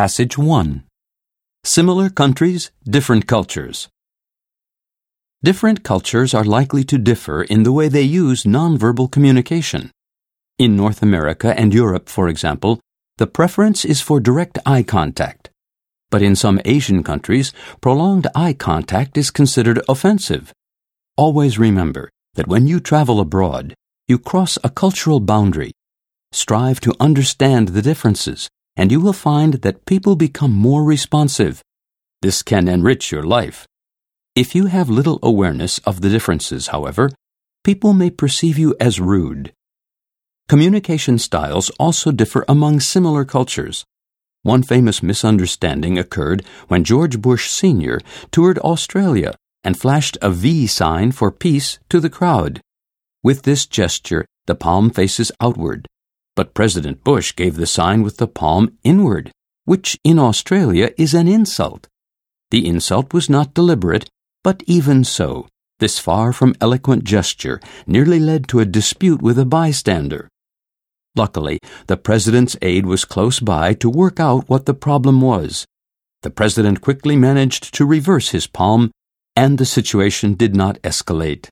Passage 1 Similar countries, different cultures. Different cultures are likely to differ in the way they use nonverbal communication. In North America and Europe, for example, the preference is for direct eye contact. But in some Asian countries, prolonged eye contact is considered offensive. Always remember that when you travel abroad, you cross a cultural boundary. Strive to understand the differences, and you will find that people become more responsive. This can enrich your life. If you have little awareness of the differences, however, people may perceive you as rude. Communication styles also differ among similar cultures. One famous misunderstanding occurred when George Bush Sr. toured Australia and flashed a V sign for peace to the crowd. With this gesture, the palm faces outward, but President Bush gave the sign with the palm inward, which in Australia is an insult. The insult was not deliberate, but even so, this far from eloquent gesture nearly led to a dispute with a bystander. Luckily, the president's aide was close by to work out what the problem was. The president quickly managed to reverse his palm, and the situation did not escalate.